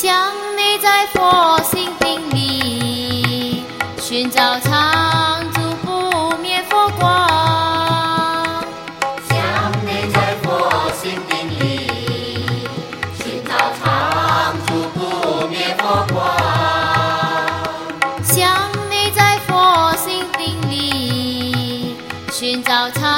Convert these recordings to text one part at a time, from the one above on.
想你在佛心顶里，寻找常住不灭佛光。想你在佛心顶里，寻找常住不灭佛光。想你在佛心顶里，寻找常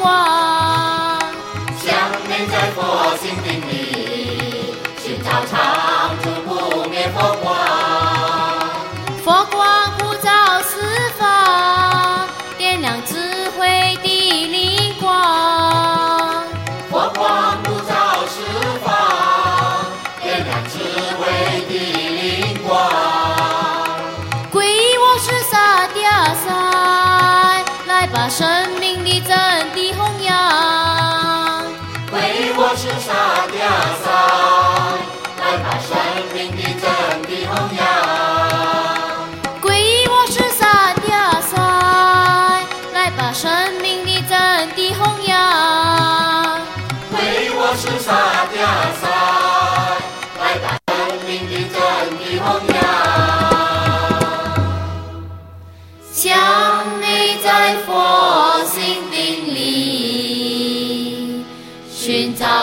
光。想念在佛心顶里，我是沙嗲山，来把生命的真谛弘扬。皈依我是沙嗲山，来把生命的真谛弘扬。皈依我是沙嗲山，来把生命的真谛弘扬。